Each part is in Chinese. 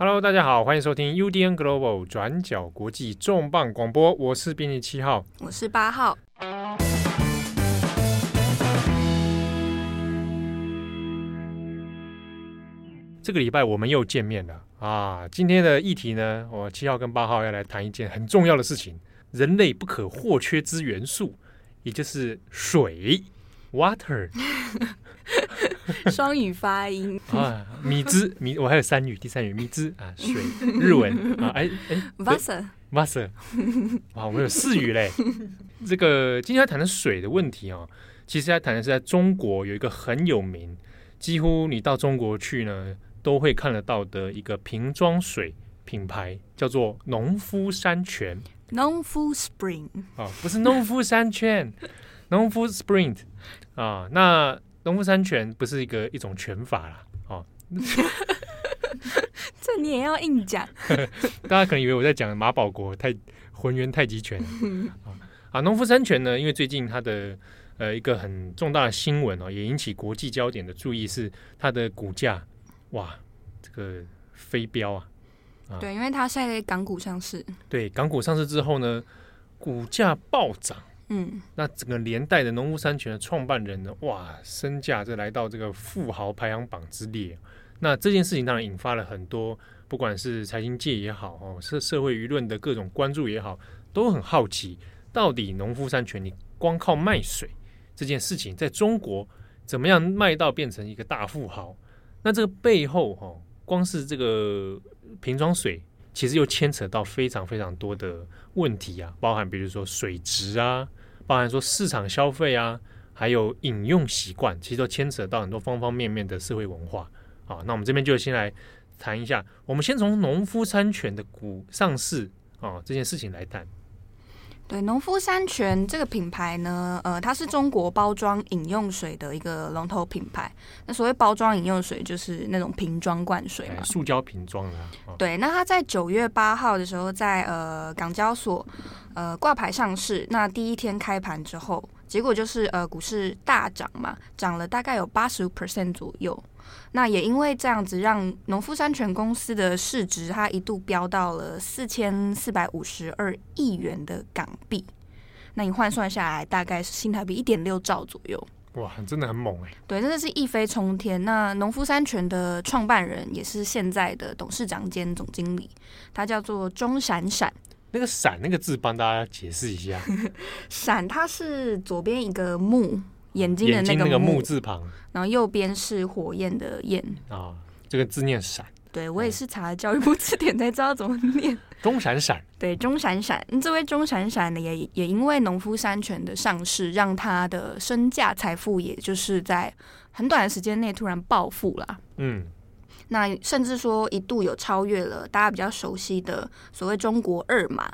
Hello，大家好，欢迎收听 UDN Global 转角国际重磅广播，我是编辑七号，我是八号。这个礼拜我们又见面了啊！今天的议题呢，我七号跟八号要来谈一件很重要的事情，人类不可或缺之元素，也就是水 （water）。双语发音啊，米兹米，我还有三语，第三语米兹 啊，水日文 啊，哎哎，water，water，哇，我们有四语嘞。这个今天要谈的水的问题哦，其实要谈的是在中国有一个很有名，几乎你到中国去呢都会看得到的一个瓶装水品牌，叫做农夫山泉。农夫 Spring 啊，不是农夫山泉，农夫 Spring 啊，那。农夫山泉不是一个一种拳法啦，哦，这你也要硬讲？大家可能以为我在讲马保国太浑圆太极拳啊啊！农夫山泉呢，因为最近它的呃一个很重大的新闻哦，也引起国际焦点的注意，是它的股价哇，这个飞飙啊！对，因为它在港股上市，对，港股上市之后呢，股价暴涨。嗯，那整个连带的农夫山泉的创办人呢，哇，身价就来到这个富豪排行榜之列。那这件事情当然引发了很多，不管是财经界也好，哦，社社会舆论的各种关注也好，都很好奇，到底农夫山泉你光靠卖水这件事情，在中国怎么样卖到变成一个大富豪？那这个背后，哈，光是这个瓶装水。其实又牵扯到非常非常多的问题啊，包含比如说水质啊，包含说市场消费啊，还有饮用习惯，其实都牵扯到很多方方面面的社会文化啊。那我们这边就先来谈一下，我们先从农夫山泉的股上市啊这件事情来谈。对，农夫山泉这个品牌呢，呃，它是中国包装饮用水的一个龙头品牌。那所谓包装饮用水，就是那种瓶装灌水嘛，塑胶瓶装的。哦、对，那它在九月八号的时候在，在呃港交所呃挂牌上市。那第一天开盘之后，结果就是呃股市大涨嘛，涨了大概有八十五 percent 左右。那也因为这样子，让农夫山泉公司的市值它一度飙到了四千四百五十二亿元的港币。那你换算下来，大概是新台币一点六兆左右。哇，真的很猛哎！对，真的是一飞冲天。那农夫山泉的创办人也是现在的董事长兼总经理，他叫做钟闪闪。那个“闪”那个字，帮大家解释一下。闪，它是左边一个木。眼睛的那个木字旁，然后右边是火焰的焰啊，这个字念闪。对，我也是查了教育部字典才知道怎么念。钟闪闪，对，钟闪闪。这位钟闪闪呢，也也因为农夫山泉的上市，让他的身价财富，也就是在很短的时间内突然暴富了。嗯，那甚至说一度有超越了大家比较熟悉的所谓中国二马。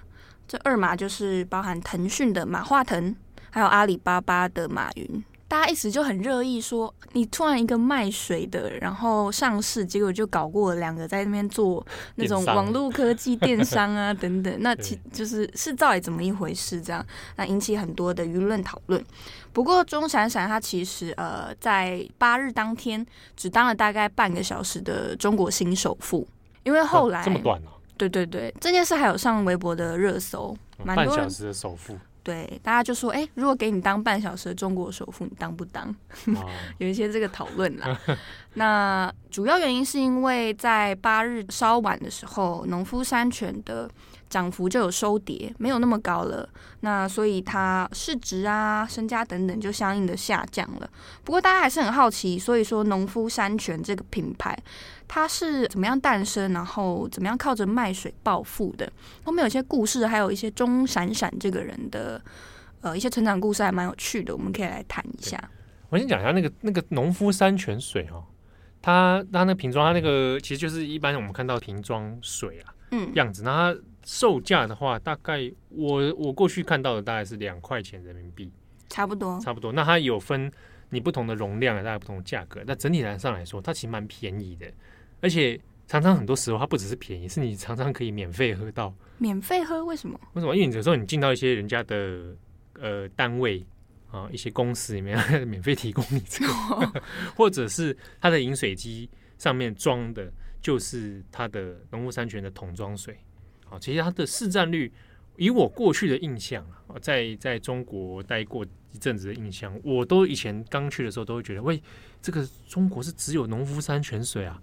这二马就是包含腾讯的马化腾。还有阿里巴巴的马云，大家一直就很热议说，你突然一个卖水的，然后上市，结果就搞过了两个在那边做那种网络科技电商啊等等，那其就是是到底怎么一回事？这样，那引起很多的舆论讨论。不过钟闪闪他其实呃在八日当天只当了大概半个小时的中国新首富，因为后来、哦、这么短呢、啊？对对对，这件事还有上微博的热搜，半小时的首富。对，大家就说，哎，如果给你当半小时的中国首富，你当不当？哦、有一些这个讨论啦。那主要原因是因为在八日稍晚的时候，农夫山泉的涨幅就有收跌，没有那么高了。那所以它市值啊、身家等等就相应的下降了。不过大家还是很好奇，所以说农夫山泉这个品牌。它是怎么样诞生，然后怎么样靠着卖水暴富的？后面有些故事，还有一些钟闪闪这个人的呃一些成长故事，还蛮有趣的，我们可以来谈一下。我先讲一下那个那个农夫山泉水哦，它它那个瓶装，它那个其实就是一般我们看到瓶装水啊，嗯，样子。那它售价的话，大概我我过去看到的大概是两块钱人民币，差不多，差不多。那它有分你不同的容量，大概不同的价格。那整体来上来说，它其实蛮便宜的。而且常常很多时候，它不只是便宜，是你常常可以免费喝到。免费喝？为什么？为什么？因为你有时候你进到一些人家的呃单位啊，一些公司里面，免费提供你这个，或者是它的饮水机上面装的，就是它的农夫山泉的桶装水。好，其实它的市占率，以我过去的印象啊，在在中国待过一阵子的印象，我都以前刚去的时候都会觉得，喂，这个中国是只有农夫山泉水啊，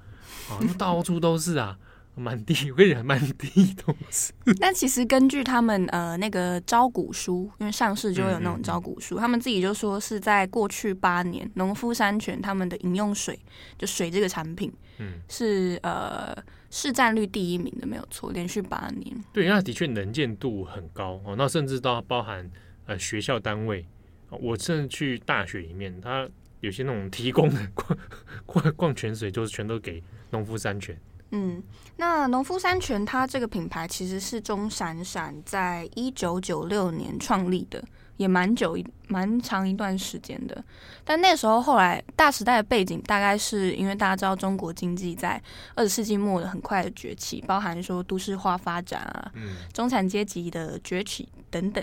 啊，到处都是啊。满地，我跟你讲，满地都是。但其实根据他们呃那个招股书，因为上市就会有那种招股书，嗯嗯嗯，他们自己就说是在过去八年，农夫山泉他们的饮用水，就水这个产品，嗯，是呃市占率第一名的，没有错，连续八年。对，那的确能见度很高哦，那甚至都包含呃学校单位，我甚至去大学里面，他有些那种提供的 矿矿矿泉水，就是全都给农夫山泉。嗯，那农夫山泉它这个品牌其实是钟闪闪在一九九六年创立的，也蛮久一蛮长一段时间的。但那时候后来大时代的背景，大概是因为大家知道中国经济在二十世纪末的很快的崛起，包含说都市化发展啊，嗯、中产阶级的崛起等等。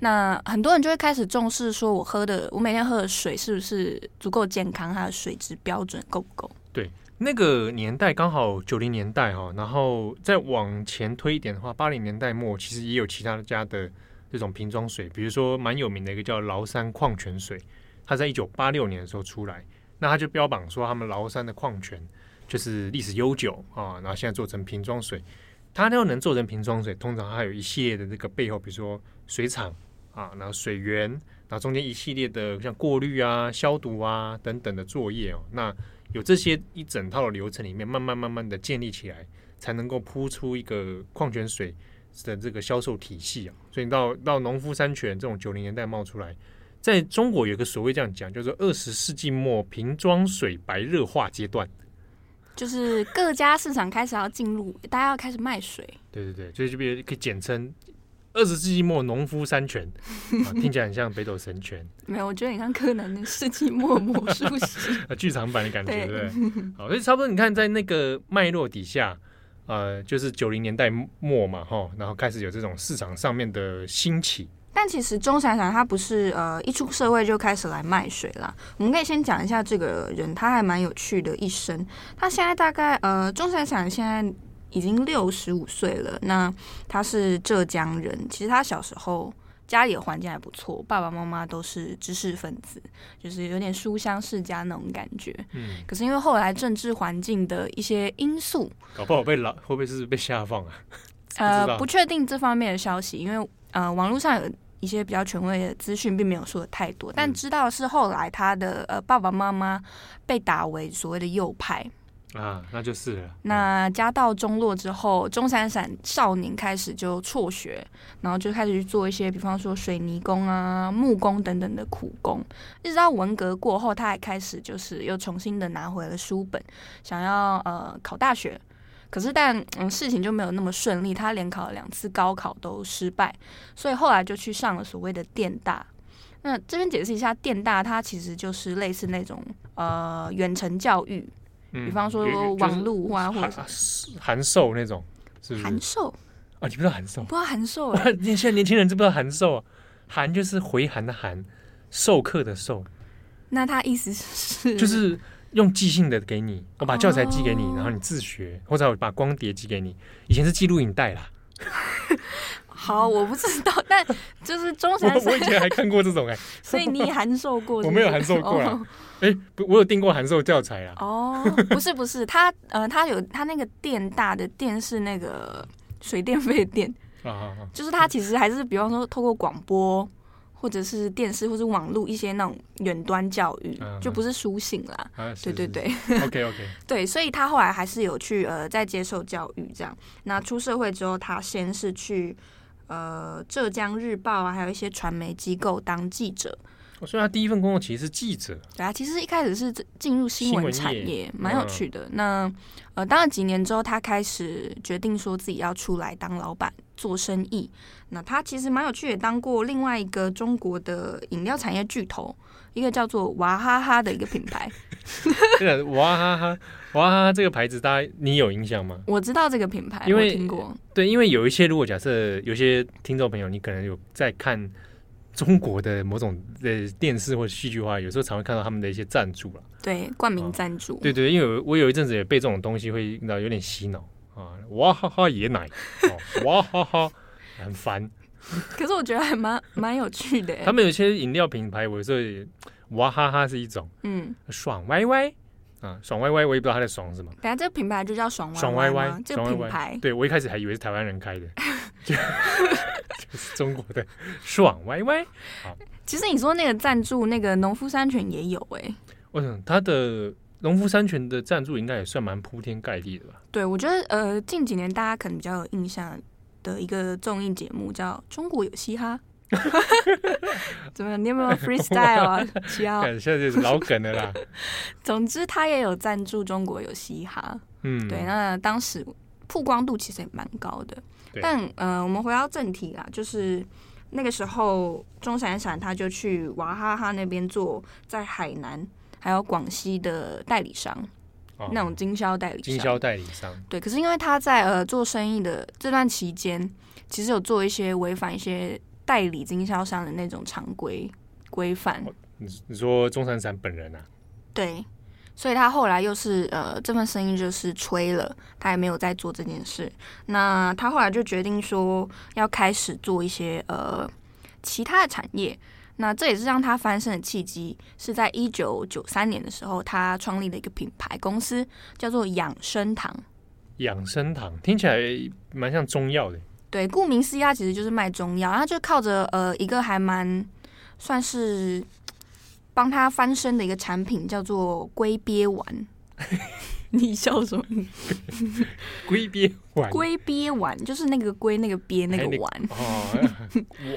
那很多人就会开始重视，说我喝的我每天喝的水是不是足够健康，它的水质标准够不够？对。那个年代刚好九零年代哈，然后再往前推一点的话，八零年代末其实也有其他家的这种瓶装水，比如说蛮有名的一个叫崂山矿泉水，它在一九八六年的时候出来，那它就标榜说他们崂山的矿泉就是历史悠久啊，然后现在做成瓶装水，它要能做成瓶装水，通常还有一系列的这个背后，比如说水厂啊，然后水源，然后中间一系列的像过滤啊、消毒啊等等的作业哦，那。有这些一整套的流程里面，慢慢慢慢的建立起来，才能够铺出一个矿泉水的这个销售体系啊。所以到到农夫山泉这种九零年代冒出来，在中国有个所谓这样讲，叫做二十世纪末瓶装水白热化阶段，就是各家市场开始要进入，大家要开始卖水。对对对，所以这边可以简称。二十世纪末农夫山泉，啊，听起来很像北斗神拳。没有，我觉得你像柯南的世纪末魔术师啊，剧场版的感觉，对不对？好，所以差不多，你看在那个脉络底下，呃，就是九零年代末嘛，哈，然后开始有这种市场上面的兴起。但其实钟闪闪他不是呃一出社会就开始来卖水啦。我们可以先讲一下这个人，他还蛮有趣的一生。他现在大概呃，钟闪闪现在。已经六十五岁了。那他是浙江人，其实他小时候家里的环境还不错，爸爸妈妈都是知识分子，就是有点书香世家那种感觉。嗯。可是因为后来政治环境的一些因素，搞不好被老会不会是被下放啊？呃，不确定这方面的消息，因为呃，网络上有一些比较权威的资讯，并没有说的太多。但知道是后来他的呃爸爸妈妈被打为所谓的右派。啊，那就是了。那家道中落之后，钟闪闪少年开始就辍学，然后就开始去做一些，比方说水泥工啊、木工等等的苦工。一直到文革过后，他还开始就是又重新的拿回了书本，想要呃考大学。可是但嗯事情就没有那么顺利，他连考了两次高考都失败，所以后来就去上了所谓的电大。那这边解释一下，电大它其实就是类似那种呃远程教育。比方说网络啊，或者函授那种，是不是？函授啊，你不知道函授？不知道函授？你现在年轻人知不知道函授啊？函就是回函的函，授课的授。那他意思是？就是用寄信的给你，我把教材寄给你，然后你自学，或者我把光碟寄给你。以前是记录影带啦。好，我不知道，但就是钟闪闪，我以前还看过这种哎、欸，所以你也函授过是是？我没有函授过啦，哎、欸，不，我有订过函授教材啊。哦，不是不是，他呃，他有他那个电大的电是那个水电费电啊，就是他其实还是比方说透过广播或者是电视或者网络一些那种远端教育，啊、就不是书信啦。啊、对对对，OK OK，对，所以他后来还是有去呃在接受教育这样。那出社会之后，他先是去。呃，浙江日报啊，还有一些传媒机构当记者。所以他第一份工作其实是记者。对啊，其实一开始是进入新闻产业，蛮有趣的。嗯、那呃，当了几年之后，他开始决定说自己要出来当老板做生意。那他其实蛮有趣，也当过另外一个中国的饮料产业巨头，一个叫做娃哈哈的一个品牌。娃哈哈。娃，哈哈，这个牌子，大家你有印象吗？我知道这个品牌，因为听过。对，因为有一些，如果假设有些听众朋友，你可能有在看中国的某种的电视或者戏剧化，有时候常会看到他们的一些赞助了。对，冠名赞助。对对，因为我有一阵子也被这种东西会那有点洗脑啊，娃哈哈椰奶，哦、哇哈哈，很烦。可是我觉得还蛮蛮有趣的。他们有些饮料品牌，我说也哇哈哈是一种，嗯，爽歪歪啊，爽歪歪，我也不知道他在爽什么。等下这个品牌就叫爽歪歪，爽歪歪，这个品牌，对我一开始还以为是台湾人开的，就 就是中国的爽歪歪。好，其实你说那个赞助那个农夫山泉也有哎、欸，为什么他的农夫山泉的赞助应该也算蛮铺天盖地的吧？对，我觉得呃近几年大家可能比较有印象。的一个综艺节目叫《中国有嘻哈》，怎么样？你有没有 freestyle 啊？七号，现在就是老梗的啦。总之，他也有赞助《中国有嘻哈》。嗯，对。那当时曝光度其实也蛮高的。但呃，我们回到正题啦，就是那个时候，钟闪闪他就去娃哈哈那边做在海南还有广西的代理商。那种经销代理商，经销代理商对，可是因为他在呃做生意的这段期间，其实有做一些违反一些代理经销商的那种常规规范。你你说钟闪闪本人啊？对，所以他后来又是呃这份生意就是吹了，他也没有再做这件事。那他后来就决定说要开始做一些呃其他的产业。那这也是让他翻身的契机，是在一九九三年的时候，他创立了一个品牌公司，叫做养生堂。养生堂听起来蛮像中药的。对，顾名思义，它其实就是卖中药，然后就靠着呃一个还蛮算是帮他翻身的一个产品，叫做龟鳖丸。你笑什么？龟鳖丸，龟鳖丸就是那个龟那个鳖那个丸哦，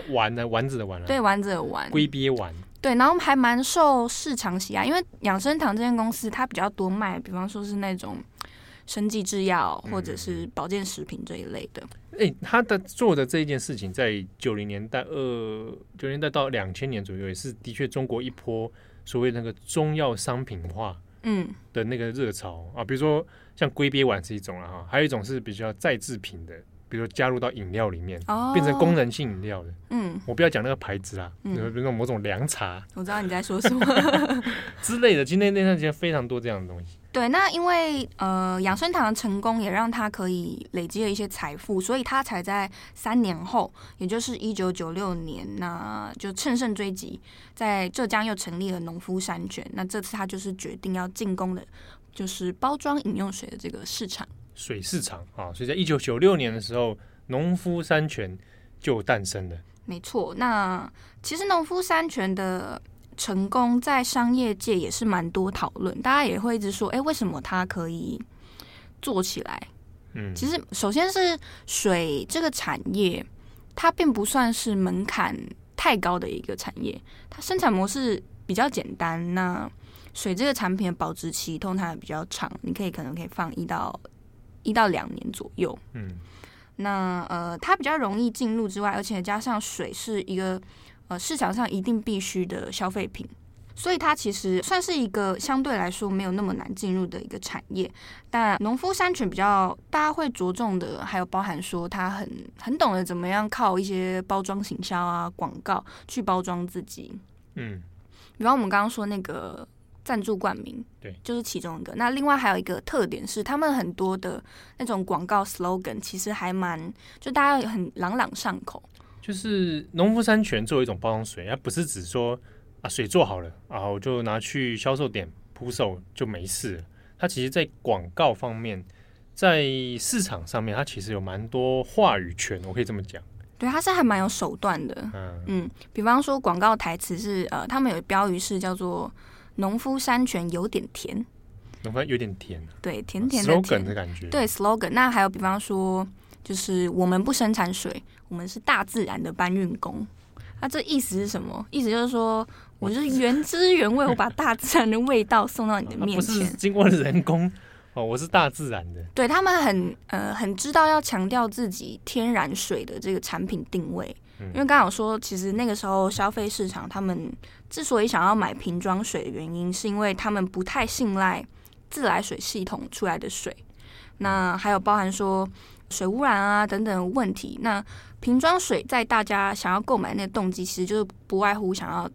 丸的丸子的丸，对，丸子的丸，龟鳖丸。对，然后还蛮受市场喜爱，因为养生堂这间公司它比较多卖，比方说是那种生技制药或者是保健食品这一类的。哎、嗯，他的做的这一件事情，在九零年代二九零年代到两千年左右，也是的确中国一波所谓那个中药商品化。嗯的那个热潮啊，比如说像龟鳖丸是一种啊，哈，还有一种是比较再制品的，比如说加入到饮料里面，哦、变成功能性饮料的。嗯，我不要讲那个牌子啦，比如说某种凉茶，我知道你在说什么 之类的。今天那段时间非常多这样的东西。对，那因为呃养生堂的成功也让他可以累积了一些财富，所以他才在三年后，也就是一九九六年，那就乘胜追击，在浙江又成立了农夫山泉。那这次他就是决定要进攻的，就是包装饮用水的这个市场，水市场啊。所以在一九九六年的时候，农夫山泉就诞生了。没错，那其实农夫山泉的。成功在商业界也是蛮多讨论，大家也会一直说，哎，为什么它可以做起来？嗯，其实首先是水这个产业，它并不算是门槛太高的一个产业，它生产模式比较简单。那水这个产品的保质期通常也比较长，你可以可能可以放一到一到两年左右。嗯，那呃，它比较容易进入之外，而且加上水是一个。呃，市场上一定必须的消费品，所以它其实算是一个相对来说没有那么难进入的一个产业。但农夫山泉比较大家会着重的，还有包含说它很很懂得怎么样靠一些包装行销啊、广告去包装自己。嗯，比方我们刚刚说那个赞助冠名，对，就是其中一个。那另外还有一个特点是，他们很多的那种广告 slogan 其实还蛮就大家很朗朗上口。就是农夫山泉作为一种包装水，它不是只说啊水做好了啊，我就拿去销售点铺售就没事了。它其实，在广告方面，在市场上面，它其实有蛮多话语权，我可以这么讲。对，它是还蛮有手段的。嗯嗯，比方说广告台词是呃，他们有标语是叫做“农夫山泉有点甜”，农夫有点甜，对，甜甜的甜 slogan 的感觉。对，slogan。那还有比方说。就是我们不生产水，我们是大自然的搬运工。那、啊、这意思是什么？意思就是说，我就是原汁原味，我把大自然的味道送到你的 面前，啊、不是经过人工哦，我是大自然的。对，他们很呃很知道要强调自己天然水的这个产品定位，嗯、因为刚好说，其实那个时候消费市场，他们之所以想要买瓶装水的原因，是因为他们不太信赖自来水系统出来的水。那还有包含说。水污染啊等等问题。那瓶装水在大家想要购买那个动机，其实就是不外乎想要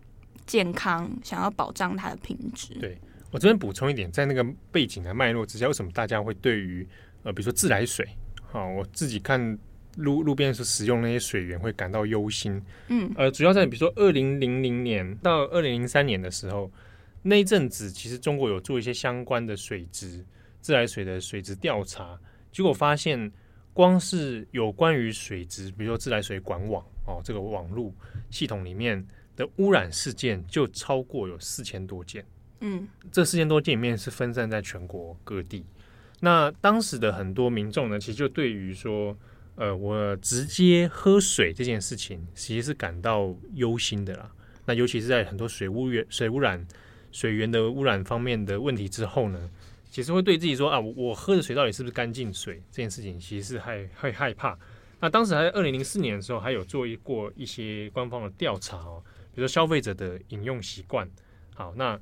健康，想要保障它的品质。对，我这边补充一点，在那个背景的脉络之下，为什么大家会对于呃，比如说自来水，好、哦，我自己看。路路边是使用那些水源会感到忧心，嗯，呃，主要在比如说二零零零年到二零零三年的时候，那一阵子其实中国有做一些相关的水质自来水的水质调查，结果发现光是有关于水质，比如说自来水管网哦，这个网络系统里面的污染事件就超过有四千多件，嗯，这四千多件里面是分散在全国各地。那当时的很多民众呢，其实就对于说。呃，我直接喝水这件事情，其实是感到忧心的啦。那尤其是在很多水污源、水污染、水源的污染方面的问题之后呢，其实会对自己说啊，我喝的水到底是不是干净水？这件事情其实是害会害怕。那当时还在二零零四年的时候，还有做过一些官方的调查哦，比如说消费者的饮用习惯。好，那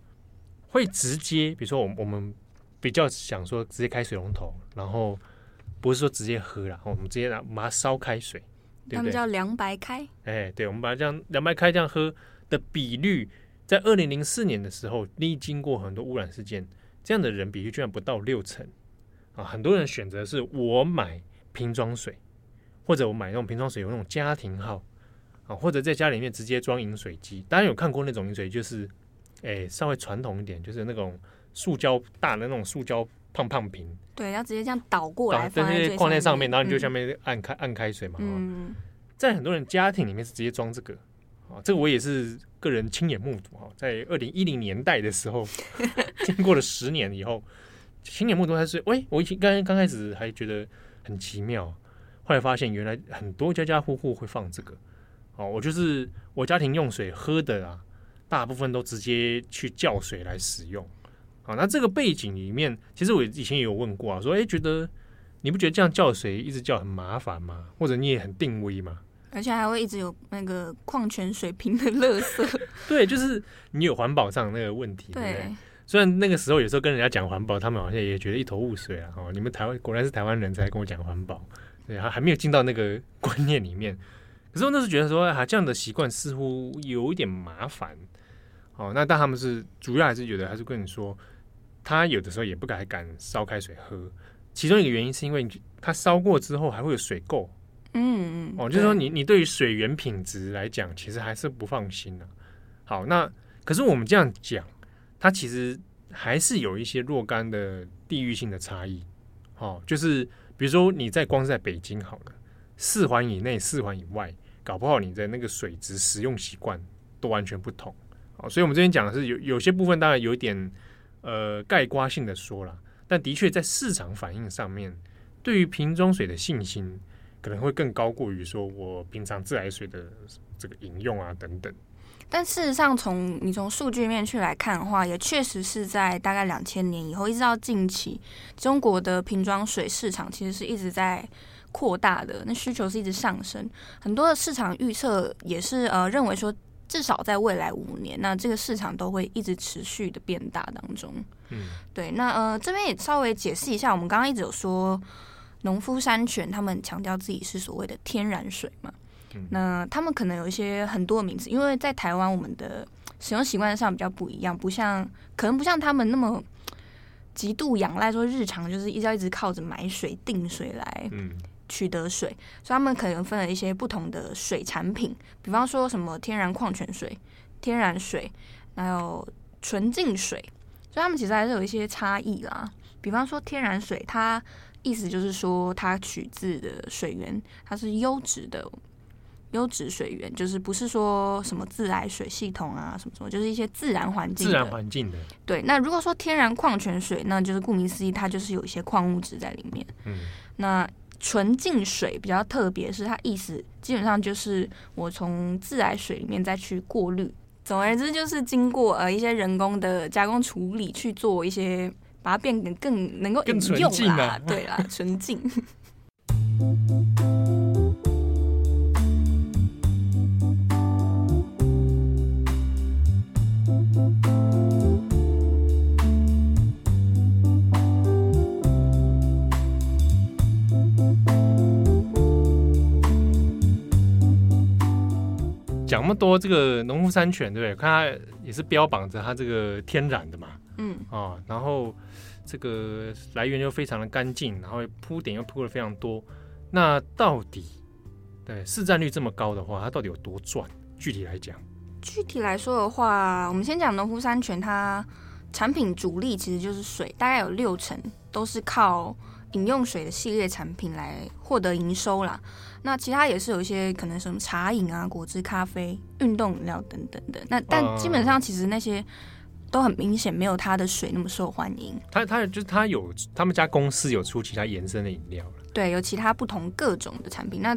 会直接，比如说我我们比较想说直接开水龙头，然后。不是说直接喝了，我们直接拿把它烧开水，对不对？他们叫凉白开。哎，对，我们把它这样凉白开这样喝的比率，在二零零四年的时候，历经过很多污染事件，这样的人比例居然不到六成啊！很多人选择是我买瓶装水，或者我买那种瓶装水有那种家庭号啊，或者在家里面直接装饮水机。大家有看过那种饮水，就是哎稍微传统一点，就是那种塑胶大的那种塑胶。胖胖瓶，对，要直接这样倒过来放在放在上面，然后你就下面按开、嗯、按开水嘛。嗯，在很多人家庭里面是直接装这个啊，这个我也是个人亲眼目睹哈，在二零一零年代的时候，经过了十年以后，亲眼目睹还是喂，我以前刚刚开始还觉得很奇妙，后来发现原来很多家家户户会放这个哦，我就是我家庭用水喝的啊，大部分都直接去叫水来使用。好，那这个背景里面，其实我以前也有问过啊，说，哎，觉得你不觉得这样叫水一直叫很麻烦吗？或者你也很定位吗？而且还会一直有那个矿泉水瓶的垃圾。对，就是你有环保上那个问题。对。虽然那个时候有时候跟人家讲环保，他们好像也觉得一头雾水啊。哦，你们台湾果然是台湾人才跟我讲环保，对，还还没有进到那个观念里面。可是我那时候觉得说，啊，这样的习惯似乎有一点麻烦。哦，那但他们是主要还是觉得还是跟你说。他有的时候也不敢敢烧开水喝，其中一个原因是因为他烧过之后还会有水垢，嗯嗯，哦，就是说你你对于水源品质来讲，其实还是不放心的。好，那可是我们这样讲，它其实还是有一些若干的地域性的差异。哦，就是比如说你在光是在北京好了，四环以内、四环以外，搞不好你的那个水质使用习惯都完全不同。哦，所以我们这边讲的是有有些部分当然有一点。呃，概括性的说了，但的确在市场反应上面，对于瓶装水的信心可能会更高过于说我平常自来水的这个饮用啊等等。但事实上，从你从数据面去来看的话，也确实是在大概两千年以后，一直到近期，中国的瓶装水市场其实是一直在扩大的，那需求是一直上升。很多的市场预测也是呃认为说。至少在未来五年，那这个市场都会一直持续的变大当中。嗯，对。那呃，这边也稍微解释一下，我们刚刚一直有说，农夫山泉他们强调自己是所谓的天然水嘛。嗯。那他们可能有一些很多的名字，因为在台湾我们的使用习惯上比较不一样，不像可能不像他们那么极度仰赖说日常就是一直要一直靠着买水定水来。嗯。取得水，所以他们可能分了一些不同的水产品，比方说什么天然矿泉水、天然水，还有纯净水，所以他们其实还是有一些差异啦。比方说天然水，它意思就是说它取自的水源，它是优质的优质水源，就是不是说什么自来水系统啊什么什么，就是一些自然环境、自然环境的。对，那如果说天然矿泉水，那就是顾名思义，它就是有一些矿物质在里面。嗯，那。纯净水比较特别，是它意思基本上就是我从自来水里面再去过滤，总而言之就是经过呃一些人工的加工处理去做一些，把它变得更能够更纯净啊，对啦，纯净。讲那么多这个农夫山泉，对不对？看它也是标榜着它这个天然的嘛，嗯啊，然后这个来源又非常的干净，然后铺点又铺的非常多，那到底对市占率这么高的话，它到底有多赚？具体来讲，具体来说的话，我们先讲农夫山泉，它产品主力其实就是水，大概有六成都是靠饮用水的系列产品来获得营收啦。那其他也是有一些可能什么茶饮啊、果汁、咖啡、运动饮料等等的。那但基本上其实那些都很明显没有它的水那么受欢迎。它它就是它有他们家公司有出其他延伸的饮料。对，有其他不同各种的产品。那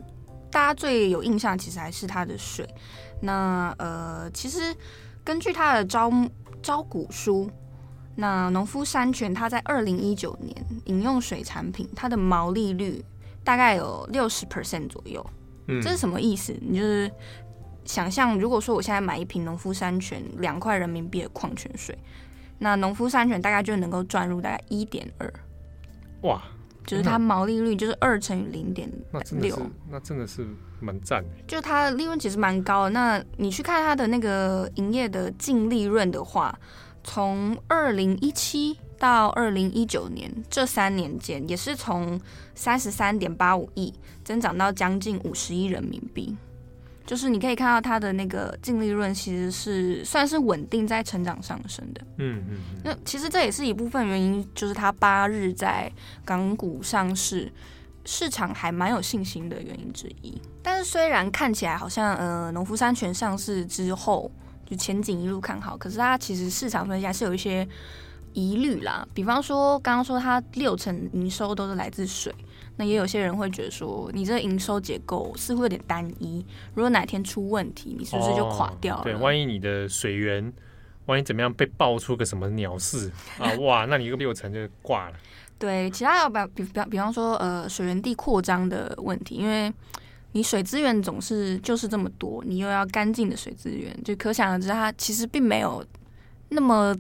大家最有印象其实还是它的水。那呃，其实根据它的招招股书，那农夫山泉它在二零一九年饮用水产品它的毛利率。大概有六十 percent 左右，嗯，这是什么意思？你就是想象，如果说我现在买一瓶农夫山泉两块人民币的矿泉水，那农夫山泉大概就能够赚入大概一点二，哇，就是它毛利率就是二乘以零点六，那真的是蛮赞的。就它的利润其实蛮高的。那你去看它的那个营业的净利润的话，从二零一七。到二零一九年这三年间，也是从三十三点八五亿增长到将近五十亿人民币，就是你可以看到它的那个净利润其实是算是稳定在成长上升的。嗯嗯。那其实这也是一部分原因，就是它八日在港股上市，市场还蛮有信心的原因之一。但是虽然看起来好像呃农夫山泉上市之后就前景一路看好，可是它其实市场分析还是有一些。疑虑啦，比方说刚刚说它六成营收都是来自水，那也有些人会觉得说，你这个营收结构似乎有点单一，如果哪天出问题，你是不是就垮掉了？哦、对，万一你的水源，万一怎么样被爆出个什么鸟事啊，哇，那你一个六成就挂了。对，其他要比比比方说呃水源地扩张的问题，因为你水资源总是就是这么多，你又要干净的水资源，就可想而知，它其实并没有那么。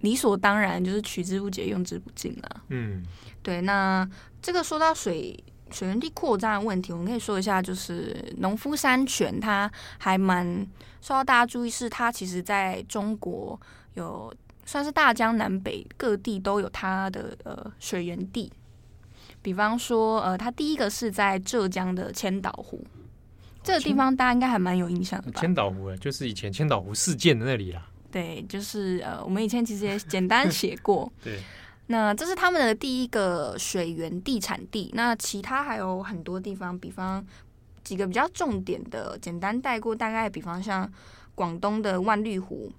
理所当然就是取之不竭，用之不尽了。嗯，对。那这个说到水水源地扩张的问题，我们可以说一下，就是农夫山泉它还蛮受到大家注意，是它其实在中国有算是大江南北各地都有它的呃水源地。比方说，呃，它第一个是在浙江的千岛湖，这个地方大家应该还蛮有印象的吧？千岛湖，就是以前千岛湖事件的那里啦。对，就是呃，我们以前其实也简单写过。对，那这是他们的第一个水源地产地。那其他还有很多地方，比方几个比较重点的，简单带过。大概比方像广东的万绿湖、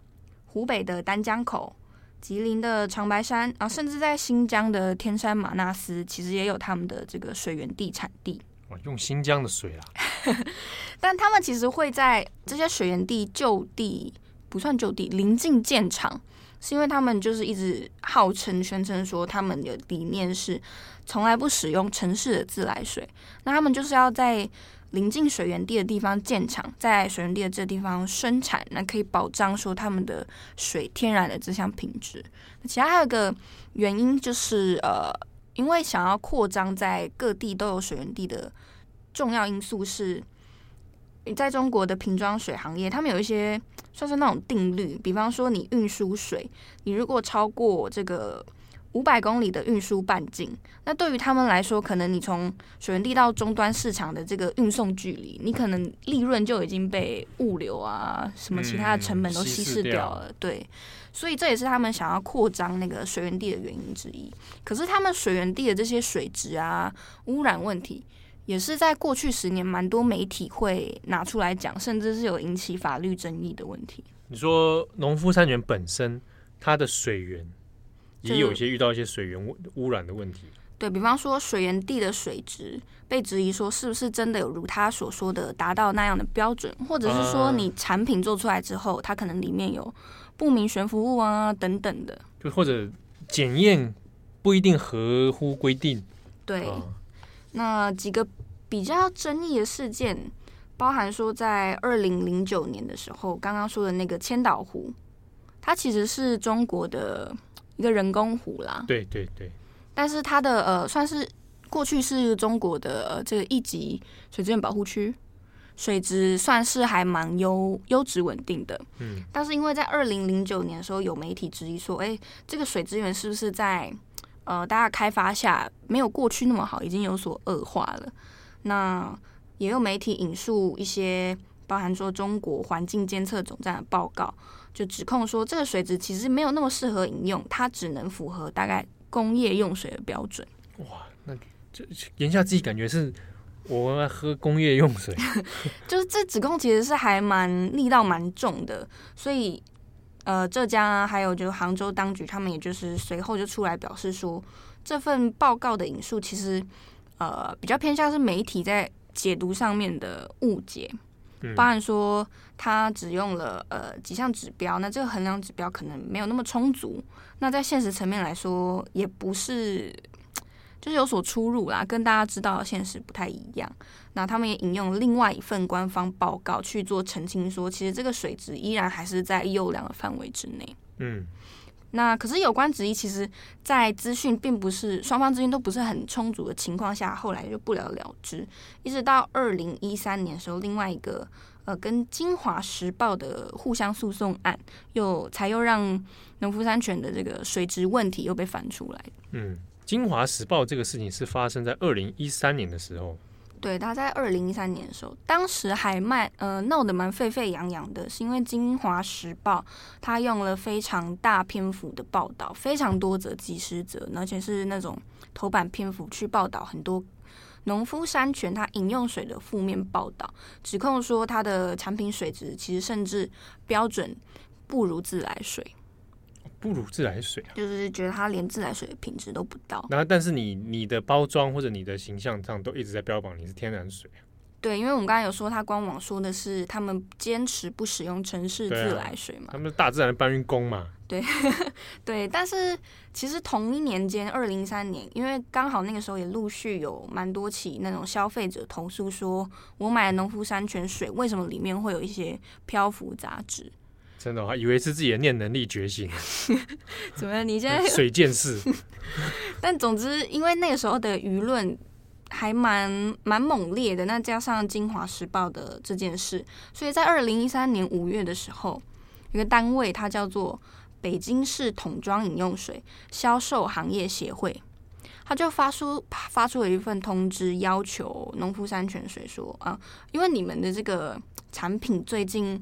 湖北的丹江口、吉林的长白山啊，甚至在新疆的天山玛纳斯，其实也有他们的这个水源地产地。哇，用新疆的水啊！但他们其实会在这些水源地就地。不算就地，临近建厂，是因为他们就是一直号称宣称说他们的理念是从来不使用城市的自来水，那他们就是要在临近水源地的地方建厂，在水源地的这地方生产，那可以保障说他们的水天然的这项品质。其他还有一个原因就是呃，因为想要扩张在各地都有水源地的重要因素是。你在中国的瓶装水行业，他们有一些 算是那种定律，比方说你运输水，你如果超过这个五百公里的运输半径，那对于他们来说，可能你从水源地到终端市场的这个运送距离，你可能利润就已经被物流啊什么其他的成本都稀释掉了。嗯，对，所以这也是他们想要扩张那个水源地的原因之一。可是他们水源地的这些水质啊、污染问题。也是在过去十年，蛮多媒体会拿出来讲，甚至是有引起法律争议的问题。你说农夫山泉本身，它的水源也有一些遇到一些水源污染的问题。对，比方说，水源地的水质被质疑说是不是真的有如他所说的达到那样的标准，或者是说你产品做出来之后，它可能里面有不明悬浮物啊等等的，就或者检验不一定合乎规定。对。啊那几个比较争议的事件，包含说在二零零九年的时候，刚刚说的那个千岛湖，它其实是中国的一个人工湖啦。对对对。但是它的呃，算是过去是中国的呃这个一级水资源保护区。水质算是还蛮优优质稳定的。嗯，但是因为在二零零九年的时候，有媒体质疑说，哎，这个水资源是不是在呃大家开发下没有过去那么好，已经有所恶化了？那也有媒体引述一些包含说中国环境监测总站的报告，就指控说这个水质其实没有那么适合饮用，它只能符合大概工业用水的标准。哇，那这言下之意感觉是我要喝工业用水，就是这指控其实是还蛮力道蛮重的，所以呃，浙江啊，还有就是杭州当局，他们也就是随后就出来表示说，这份报告的引述其实呃比较偏向是媒体在解读上面的误解，嗯、包含说他只用了呃几项指标，那这个衡量指标可能没有那么充足，那在现实层面来说也不是。就是有所出入啦，跟大家知道的现实不太一样。那他们也引用另外一份官方报告去做澄清，说其实这个水质依然还是在优良的范围之内。嗯，那可是有关质疑，其实，在资讯并不是双方资讯都不是很充足的情况下，后来就不了了之。一直到二零一三年的时候，另外一个呃跟《京华时报》的互相诉讼案，又才又让农夫山泉的这个水质问题又被翻出来。嗯。《京华时报》这个事情是发生在二零一三年的时候，对，他在二零一三年的时候，当时还卖呃闹得蛮沸沸扬扬的，是因为《京华时报》他用了非常大篇幅的报道，非常多则几十则，而且是那种头版篇幅去报道很多农夫山泉它饮用水的负面报道，指控说它的产品水质其实甚至标准不如自来水。不如自来水啊，就是觉得它连自来水的品质都不到。然后，但是你你的包装或者你的形象上都一直在标榜你是天然水啊。对，因为我们刚才有说，他官网说的是他们坚持不使用城市自来水嘛，他们是大自然的搬运工嘛。对，对。但是其实同一年间，二零一三年，因为刚好那个时候也陆续有蛮多起那种消费者投诉，说我买了农夫山泉水，为什么里面会有一些漂浮杂质？真的，还以为是自己的念能力觉醒。怎么样？你现在 水见识？但总之，因为那个时候的舆论还蛮蛮猛烈的，那加上《京华时报》的这件事，所以在二零一三年五月的时候，一个单位它叫做北京市桶装饮用水销售行业协会，他就发出发出了一份通知，要求农夫山泉水说啊，因为你们的这个产品最近。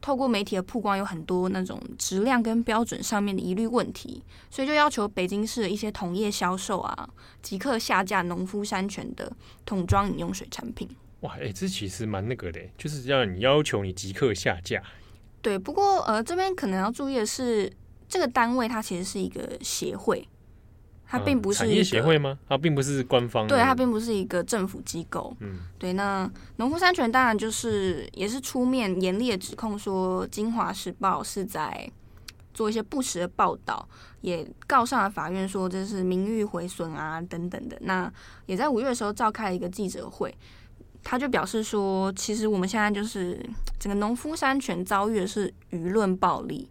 透过媒体的曝光，有很多那种质量跟标准上面的疑虑问题，所以就要求北京市的一些同业销售啊，即刻下架农夫山泉的桶装饮用水产品。哇，哎、欸，这其实蛮那个的，就是要你要求你即刻下架。对，不过呃，这边可能要注意的是，这个单位它其实是一个协会。它并不是业协会吗？它并不是官方。对，它并不是一个政府机构。嗯，对。那农夫山泉当然就是也是出面严厉的指控说，《京华时报》是在做一些不实的报道，也告上了法院，说这是名誉毁损啊等等的。那也在五月的时候召开了一个记者会，他就表示说，其实我们现在就是整个农夫山泉遭遇的是舆论暴力。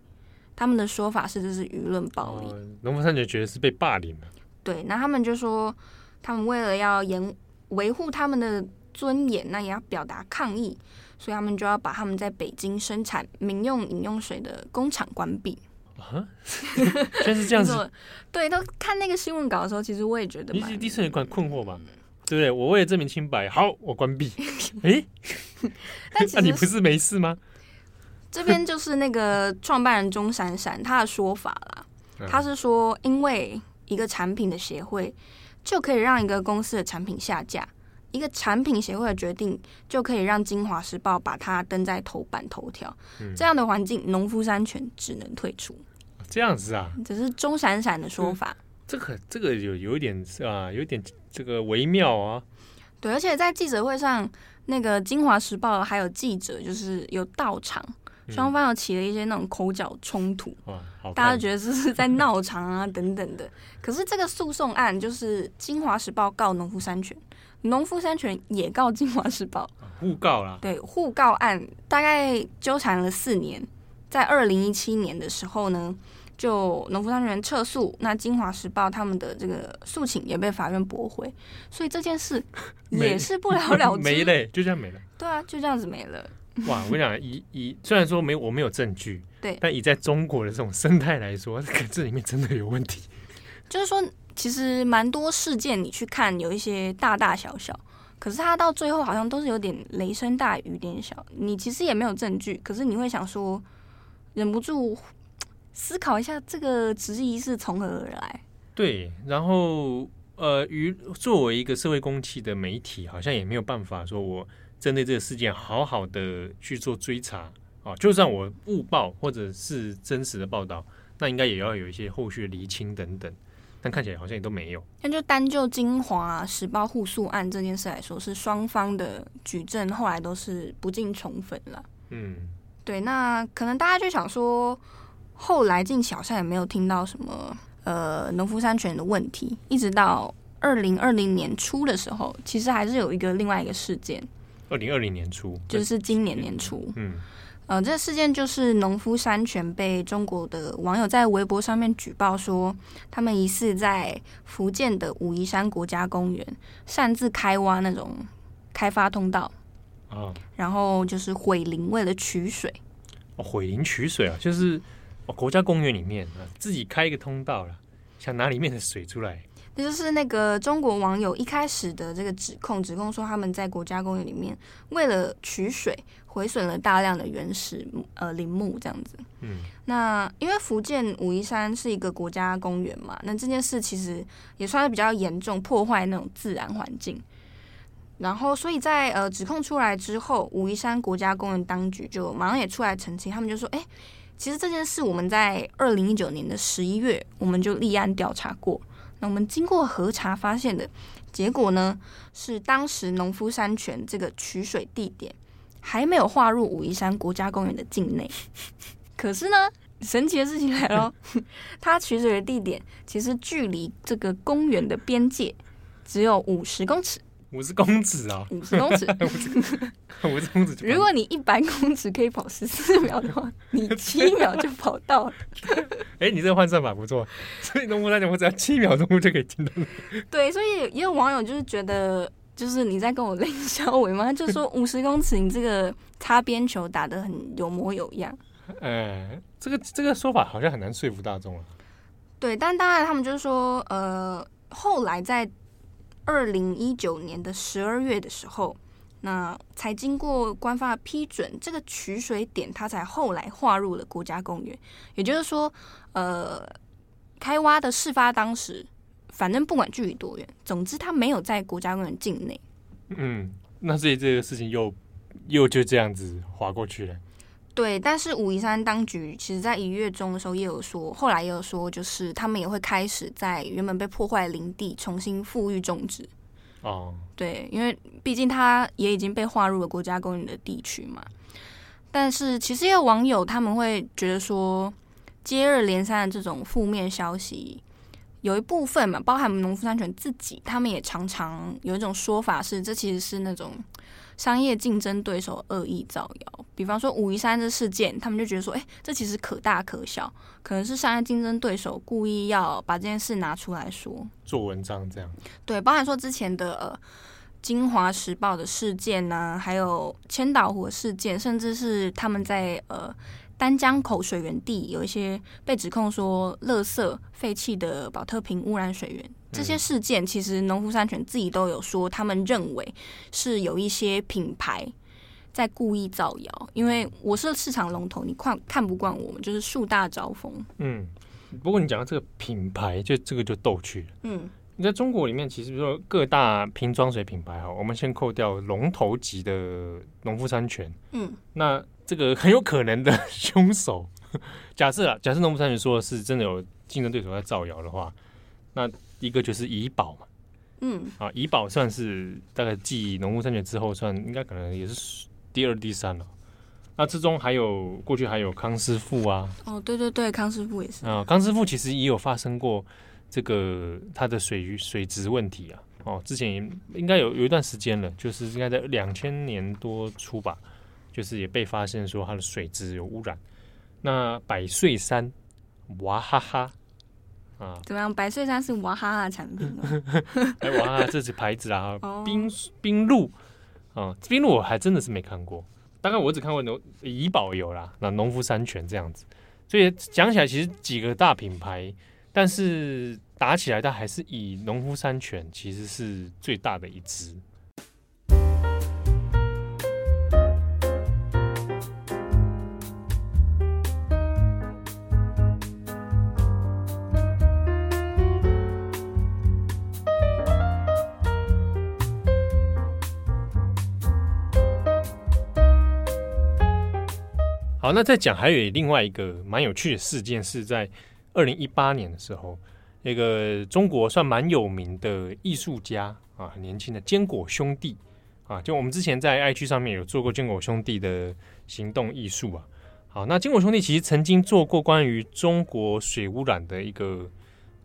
他们的说法是这是舆论暴力，农夫山泉觉得是被霸凌了。对，那他们就说，他们为了要严维护他们的尊严，那也要表达抗议，所以他们就要把他们在北京生产民用饮用水的工厂关闭。啊，就是这样子。对，都看那个新闻稿的时候，其实我也觉得，你第一次有点困惑吧？对不对？我为了证明清白，好，我关闭。哎，那 你不是没事吗？这边就是那个创办人钟闪闪他的说法啦，他是说，因为一个产品的协会就可以让一个公司的产品下架，一个产品协会的决定就可以让《京华时报》把它登在头版头条，这样的环境，农夫山泉只能退出。这样子啊，只是钟闪闪的说法。这个这个有有一点啊，有点这个微妙啊。对，而且在记者会上，那个《京华时报》还有记者就是有到场。双方又起了一些那种口角冲突，大家觉得这是在闹场啊等等的。可是这个诉讼案就是《京华时报》告农夫山泉，农夫山泉也告《京华时报》，互告啦。对，互告案大概纠缠了四年，在二零一七年的时候呢，就农夫山泉撤诉，那金华时报他们的这个诉请也被法院驳回，所以这件事 也是不了了之，没了，就这样没了。对啊，就这样子没了。哇，我跟你讲，以以虽然说没我没有证据，对，但以在中国的这种生态来说，这 这里面真的有问题。就是说，其实蛮多事件你去看，有一些大大小小，可是它到最后好像都是有点雷声大雨点小。你其实也没有证据，可是你会想说，忍不住。思考一下，这个质疑是从何而来？对，然后呃，于作为一个社会公器的媒体，好像也没有办法说，我针对这个事件好好的去做追查啊。就算我误报或者是真实的报道，那应该也要有一些后续的厘清等等。但看起来好像也都没有。那就单就金华时报互诉案这件事来说，是双方的举证后来都是不尽充分了。嗯，对，那可能大家就想说。后来近期好像也没有听到什么呃农夫山泉的问题，一直到二零二零年初的时候，其实还是有一个另外一个事件。二零二零年初，就是今年年初，嗯，呃，这个事件就是农夫山泉被中国的网友在微博上面举报说，他们疑似在福建的武夷山国家公园擅自开挖那种开发通道啊，然后就是毁林，为了取水。哦，毁林取水啊，就是。哦，国家公园里面啊，自己开一个通道了，想拿里面的水出来。这就是那个中国网友一开始的这个指控，指控说他们在国家公园里面为了取水，毁损了大量的原始呃林木这样子。嗯，那因为福建武夷山是一个国家公园嘛，那这件事其实也算是比较严重，破坏那种自然环境。然后，所以在呃指控出来之后，武夷山国家公园当局就马上也出来澄清，他们就说，哎。其实这件事我们在二零一九年的十一月，我们就立案调查过。那我们经过核查发现的结果呢，是当时农夫山泉这个取水地点还没有划入武夷山国家公园的境内。可是呢，神奇的事情来了，它取水的地点其实距离这个公园的边界只有五十公尺。五十公尺啊！五十公尺，五十公尺。如果你一百公尺可以跑十四秒的话，你七秒就跑到了。哎、欸，你这个换算法不错。所以农夫山泉，我只要七秒钟就可以进到。对，所以也有网友就是觉得，就是你在跟我冷笑话吗？就说五十公尺，你这个擦边球打得很有模有样。哎、欸，这个这个说法好像很难说服大众啊。对，但当然他们就是说，呃，后来在。二零一九年的十二月的时候，那才经过官方的批准，这个取水点它才后来划入了国家公园。也就是说，呃，开挖的事发当时，反正不管距离多远，总之它没有在国家公园境内。嗯，那所以这个事情又又就这样子划过去了。对，但是武夷山当局其实，在一月中的时候也有说，后来也有说，就是他们也会开始在原本被破坏的林地重新复育种植。哦，对，因为毕竟它也已经被划入了国家公园的地区嘛。但是其实也有网友他们会觉得说，接二连三的这种负面消息，有一部分嘛，包含农夫山泉自己，他们也常常有一种说法是，这其实是那种。商业竞争对手恶意造谣，比方说武夷山这事件，他们就觉得说，哎、欸，这其实可大可小，可能是商业竞争对手故意要把这件事拿出来说，做文章这样。对，包含说之前的呃金华时报的事件呢、啊，还有千岛湖事件，甚至是他们在呃。丹江口水源地有一些被指控说垃圾废弃的保特瓶污染水源，这些事件其实农夫山泉自己都有说，他们认为是有一些品牌在故意造谣，因为我是市场龙头，你看看不惯我们，就是树大招风。嗯，不过你讲到这个品牌，就这个就逗趣了。嗯，你在中国里面，其实比如说各大瓶装水品牌哈，我们先扣掉龙头级的农夫山泉。嗯，那。这个很有可能的凶手，假设啊，假设农夫山泉说的是真的有竞争对手在造谣的话，那一个就是怡宝嘛，嗯，啊，怡宝算是大概继农夫山泉之后算应该可能也是第二、第三了。那之中还有过去还有康师傅啊，哦，对对对，康师傅也是。啊，康师傅其实也有发生过这个它的水水质问题啊，哦，之前应该有有一段时间了，就是应该在两千年多初吧。就是也被发现说它的水质有污染。那百岁山娃哈哈啊，怎么样？百岁山是娃哈哈的产品吗？哎，娃哈哈这是牌子啊，冰冰露啊，冰露我还真的是没看过，大概我只看过农怡宝有啦，那农夫山泉这样子，所以讲起来其实几个大品牌，但是打起来，它还是以农夫山泉其实是最大的一支。好，那再讲还有另外一个蛮有趣的事件，是在二零一八年的时候，那个中国算蛮有名的艺术家啊，很年轻的坚果兄弟啊，就我们之前在 IG 上面有做过坚果兄弟的行动艺术啊。好，那坚果兄弟其实曾经做过关于中国水污染的一个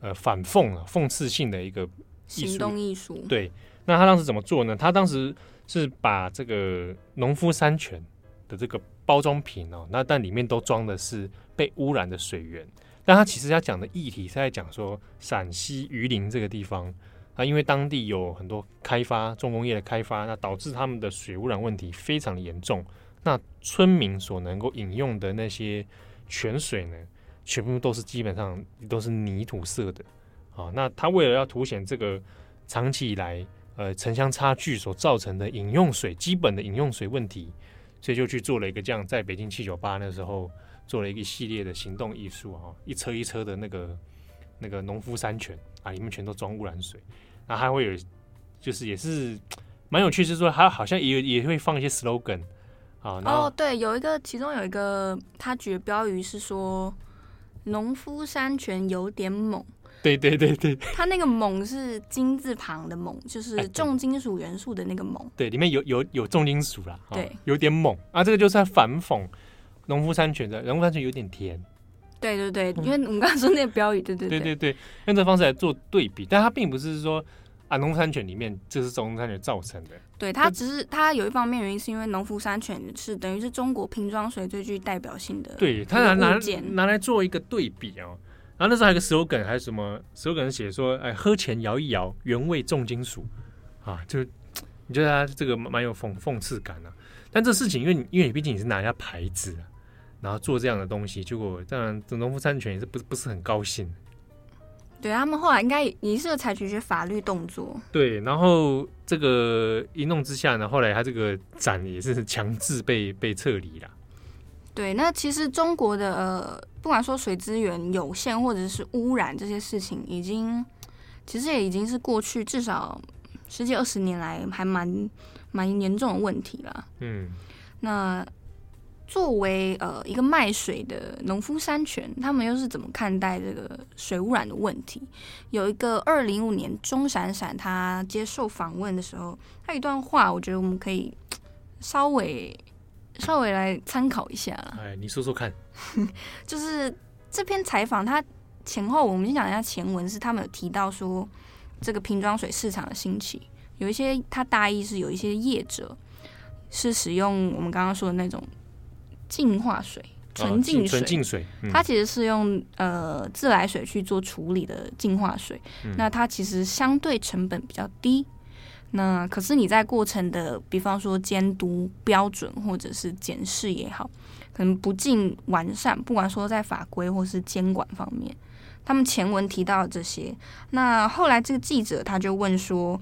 呃反讽啊，讽刺性的一个行动艺术。对，那他当时怎么做呢？他当时是把这个农夫山泉的这个包装瓶哦，那但里面都装的是被污染的水源。但他其实要讲的议题是在讲说，陕西榆林这个地方啊，因为当地有很多开发重工业的开发，那导致他们的水污染问题非常严重。那村民所能够饮用的那些泉水呢，全部都是基本上都是泥土色的啊。那他为了要凸显这个长期以来呃城乡差距所造成的饮用水基本的饮用水问题。所以就去做了一个这样，在北京七九八那时候做了一个系列的行动艺术哈，一车一车的那个那个农夫山泉啊，里面全都装污染水，然后还会有就是也是蛮有趣，是说他好像也也会放一些 slogan 啊。哦，对，有一个其中有一个他举的标语是说农夫山泉有点猛。对对对对，它那个锰是金字旁的锰，就是重金属元素的那个锰。对，里面有有有重金属啦，对，有点猛啊。这个就是在反讽农夫山泉的，农夫山泉有点甜。对对对，因为我们刚刚说那个标语，对对对对对，用这方式来做对比，但它并不是说啊，农夫山泉里面这是农夫山泉造成的。对，它只是它有一方面原因是因为农夫山泉是等于是中国瓶装水最具代表性的，对，它拿拿拿来做一个对比哦。然后那时候还有个 slogan，还是什么 slogan 写说，哎，喝前摇一摇，原味重金属，啊，就你觉得他这个蛮有讽讽刺感啊。但这事情，因为因为你毕竟你是拿人家牌子，然后做这样的东西，结果当然这农夫山泉也是不不是很高兴。对，他们后来应该也是采取一些法律动作。对，然后这个一弄之下呢，后来他这个展也是强制被被撤离了。对，那其实中国的呃，不管说水资源有限或者是污染这些事情，已经其实也已经是过去至少十几二十年来还蛮蛮严重的问题了。嗯，那作为呃一个卖水的农夫山泉，他们又是怎么看待这个水污染的问题？有一个二零一五年钟闪闪他接受访问的时候，他有一段话，我觉得我们可以 稍微。稍微来参考一下，哎，你说说看，就是这篇采访，它前后我们先讲一下前文，是他们有提到说，这个瓶装水市场的兴起，有一些它大意是有一些业者是使用我们刚刚说的那种净化水、纯净水、纯净水，它其实是用呃自来水去做处理的净化水，嗯，那它其实相对成本比较低。那可是你在过程的，比方说监督标准或者是检视也好，可能不尽完善。不管说在法规或是监管方面，他们前文提到这些。那后来这个记者他就问说，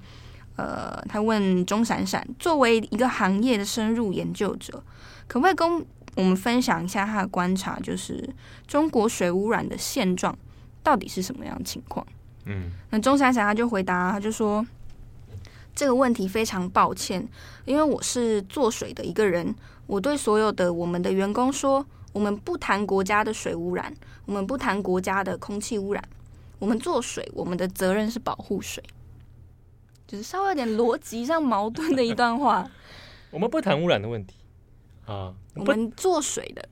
呃，他问钟闪闪，作为一个行业的深入研究者，可不可以跟我们分享一下他的观察，就是中国水污染的现状到底是什么样的情况？嗯，那钟闪闪他就回答，他就说。这个问题非常抱歉，因为我是做水的一个人，我对所有的我们的员工说，我们不谈国家的水污染，我们不谈国家的空气污染，我们做水，我们的责任是保护水，就是稍微有点逻辑上矛盾的一段话。我们不谈污染的问题啊，我们做水的，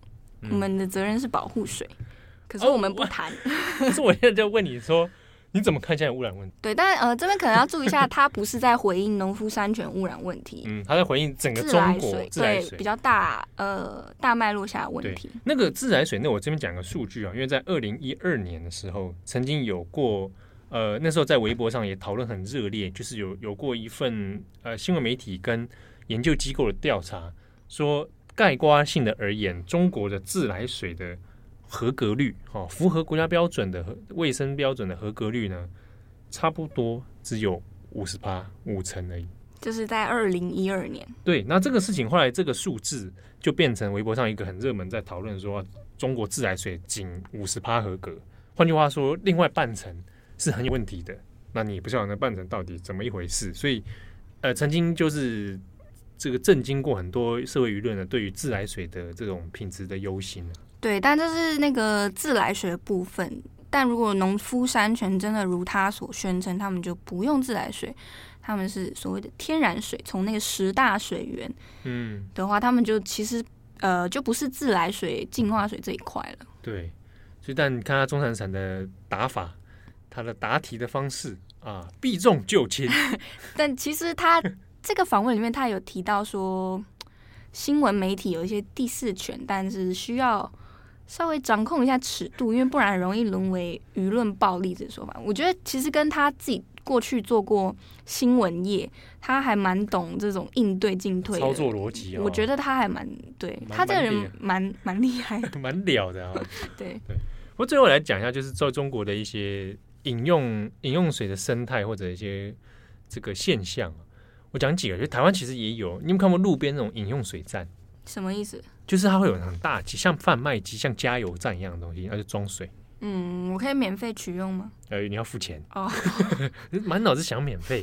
我们的责任是保护水，可是我们不谈。可是我现在就问你说。你怎么看现在污染问题？对，但呃，这边可能要注意一下，他不是在回应农夫山泉污染问题，嗯，他在回应整个中国自来水对比较大呃大脉络下的问题。那个自来水，那我这边讲个数据啊，因为在二零一二年的时候，曾经有过呃那时候在微博上也讨论很热烈，就是有有过一份呃新闻媒体跟研究机构的调查，说概括性的而言，中国的自来水的。合格率，哦，符合国家标准的卫生标准的合格率呢，差不多只有五十趴五成而已。就是在二零一二年。对，那这个事情后来这个数字就变成微博上一个很热门，在讨论说中国自来水仅五十趴合格。换句话说，另外半成是很有问题的。那你也不晓得那半成到底怎么一回事？所以，呃，曾经就是这个震惊过很多社会舆论呢，对于自来水的这种品质的忧心。对，但这是那个自来水的部分。但如果农夫山泉真的如他所宣称，他们就不用自来水，他们是所谓的天然水，从那个十大水源，嗯，的话，他们就其实呃就不是自来水、净化水这一块了。对，所以但你看他中产伞的打法，他的答题的方式啊，避重就轻。但其实他 这个访问里面，他有提到说，新闻媒体有一些第四权，但是需要。稍微掌控一下尺度，因为不然很容易沦为舆论暴力这个说法。我觉得其实跟他自己过去做过新闻业，他还蛮懂这种应对进退操作逻辑。我觉得他还蛮对蛮他这个人蛮蛮厉害，蛮了的啊。对 对。我最后来讲一下，就是在中国的一些饮用饮用水的生态或者一些这个现象。我讲几个，就台湾其实也有。你有没有看过路边那种饮用水站？什么意思？就是它会有很大机，像贩卖机、像加油站一样的东西，那就装水。嗯，我可以免费取用吗？呃，你要付钱哦。满脑子想免费。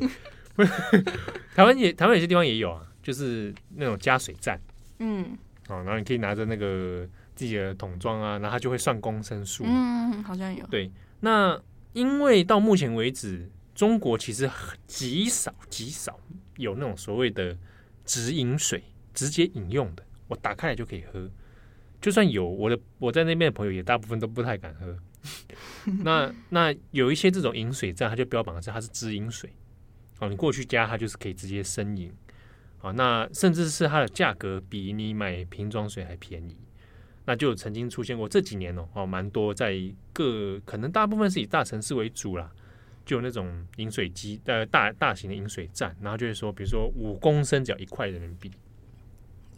台湾也，台湾有些地方也有啊，就是那种加水站。嗯。哦，然后你可以拿着那个自己的桶装啊，然后它就会算公升数。嗯，好像有。对，那因为到目前为止，中国其实极少极少有那种所谓的直饮水，直接饮用的。我打开来就可以喝，就算有我的我在那边的朋友也大部分都不太敢喝。那那有一些这种饮水站，它就标榜的是它是直饮水，哦，你过去加它就是可以直接生饮，啊，那甚至是它的价格比你买瓶装水还便宜。那就曾经出现过这几年哦，哦，蛮多在各可能大部分是以大城市为主啦，就有那种饮水机呃大大型的饮水站，然后就会说，比如说五公升只要一块人民币。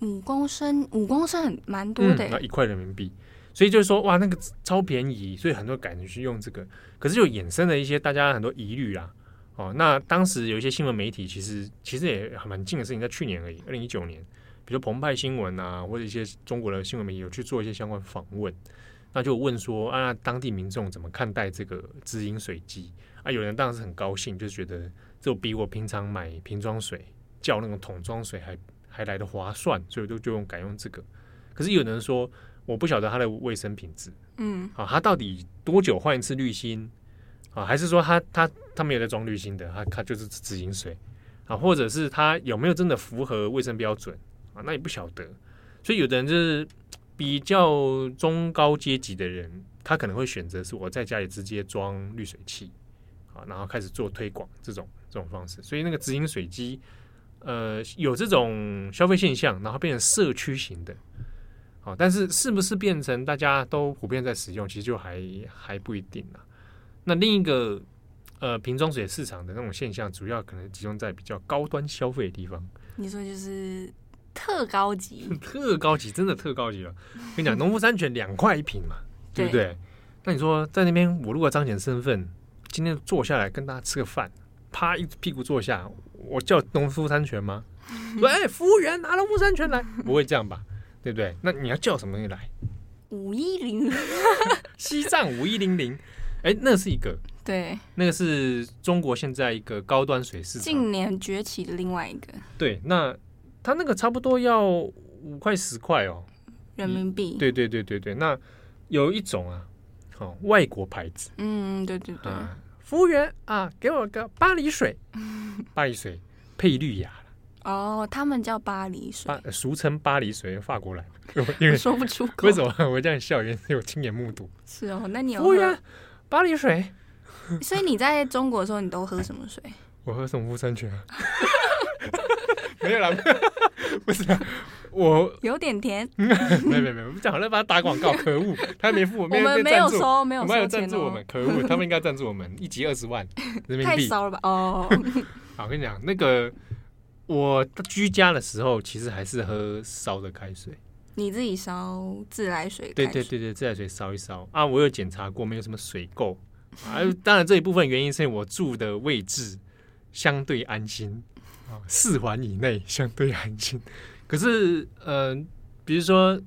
五公升，五公升很蛮多的，那一块人民币，所以就是说，哇，那个超便宜，所以很多感觉去用这个，可是就衍生了一些大家很多疑虑啦。哦，那当时有一些新闻媒体，其实其实也蛮近的事情，在去年而已，二零一九年，比如澎湃新闻啊，或者一些中国的新闻媒体有去做一些相关访问，那就问说啊，当地民众怎么看待这个直饮水机啊？有人当时很高兴，就觉得这比我平常买瓶装水叫那种桶装水还。还来的划算，所以就就用改用这个。可是有人说，我不晓得它的卫生品质，嗯，啊，它到底多久换一次滤芯啊？还是说它它它没有在装滤芯的，它它就是直饮水啊？或者是它有没有真的符合卫生标准啊？那也不晓得。所以有的人就是比较中高阶级的人，他可能会选择是我在家里直接装滤水器啊，然后开始做推广这种这种方式。所以那个直饮水机。呃，有这种消费现象，然后变成社区型的，好，但是是不是变成大家都普遍在使用，其实就还还不一定了。那另一个呃瓶装水市场的那种现象，主要可能集中在比较高端消费的地方。你说就是特高级，特高级，真的特高级了。跟你讲，农夫山泉两块一瓶嘛，对不对？那你说在那边，我如果彰显身份，今天坐下来跟大家吃个饭，啪一屁股坐下。我叫农夫山泉吗？喂、欸，服务员拿农夫山泉来，不会这样吧？对不对？那你要叫什么东西来？五一零，西藏五一零零，哎，那是一个，对，那个是中国现在一个高端水市场，近年崛起的另外一个。对，那它那个差不多要五块十块哦，人民币。对对对对对，那有一种啊，哦，外国牌子，嗯，对对对。啊服务员啊，给我个巴黎水，巴黎水配绿芽哦，他们叫巴黎水，俗称巴黎水，法国来的，因为说不出口。为什么我这样笑？因为我亲眼目睹。是哦，那你有服务员巴黎水所以你在中国的时候，你都喝什么水？我喝农夫山泉啊。没有啦，不是啊，我有点甜。没有没有没有，讲好了，帮他打广告，可恶，他还没付我们，我们没有收，没有收钱哦。有赞助我们，可恶，他们应该赞助我们一集二十万人民币，太少了吧？哦，好，我跟你讲，那个我居家的时候，其实还是喝烧的开水。你自己烧自来水？对对对对，自来水烧一烧啊！我有检查过，没有什么水垢啊。当然，这一部分原因是因为我住的位置相对安心。四环以内相对安静，可是呃，比如说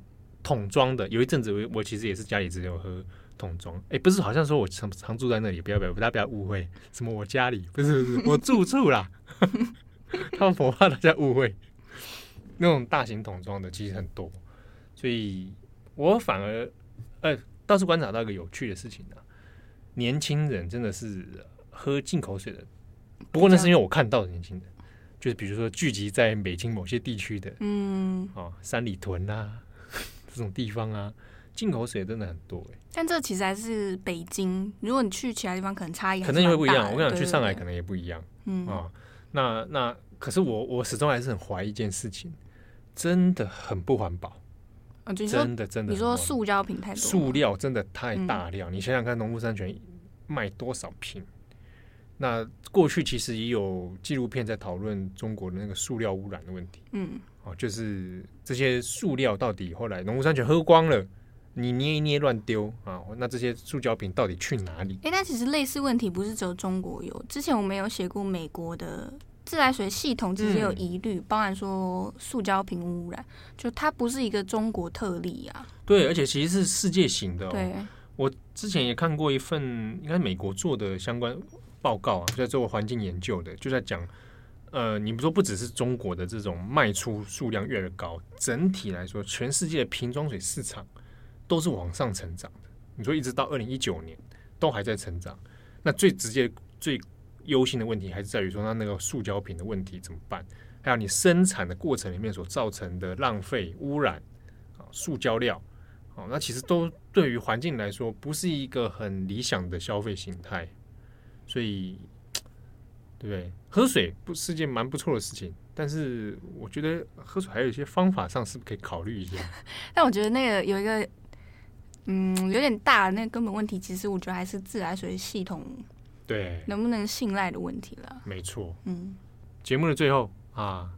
桶装的，有一阵子我我其实也是家里只有喝桶装，哎、欸，不是，好像说我常常住在那里，不要不要，大家不要误会，什么我家里不是不是我住处啦，他们我怕大家误会，那种大型桶装的其实很多，所以我反而呃倒是观察到一个有趣的事情啊，年轻人真的是喝进口水的，不过那是因为我看到的年轻人。就是比如说聚集在北京某些地区的，嗯，哦，三里屯啊 这种地方啊，进口水真的很多哎。但这其实还是北京，如果你去其他地方，可能差异可能也会不一样。我跟你讲，去上海可能也不一样。嗯啊、哦，那那可是我我始终还是很怀疑一件事情，真的很不环保。真的真的，你说塑胶瓶太多，塑料真的太大量。嗯、你想想看，农夫山泉卖多少瓶？那过去其实也有纪录片在讨论中国的那个塑料污染的问题。嗯，哦，就是这些塑料到底后来农夫山泉喝光了，你捏一捏乱丢啊，那这些塑胶瓶到底去哪里？哎、欸，那其实类似问题不是只有中国有，之前我们有写过美国的自来水系统其实有疑虑，嗯、包含说塑胶瓶污染，就它不是一个中国特例啊。对，而且其实是世界型的、哦。对，我之前也看过一份应该美国做的相关。报告啊，在做环境研究的，就在讲，呃，你不说不只是中国的这种卖出数量越来越高，整体来说，全世界的瓶装水市场都是往上成长的。你说一直到二零一九年都还在成长，那最直接、最忧心的问题还是在于说，那那个塑胶瓶的问题怎么办？还有你生产的过程里面所造成的浪费、污染啊，塑胶料，哦，那其实都对于环境来说不是一个很理想的消费形态。所以，对不对？喝水不是件蛮不错的事情，但是我觉得喝水还有一些方法上是不是可以考虑一下？但我觉得那个有一个，嗯，有点大的那个根本问题，其实我觉得还是自来水系统对能不能信赖的问题了。没错，嗯，节目的最后啊。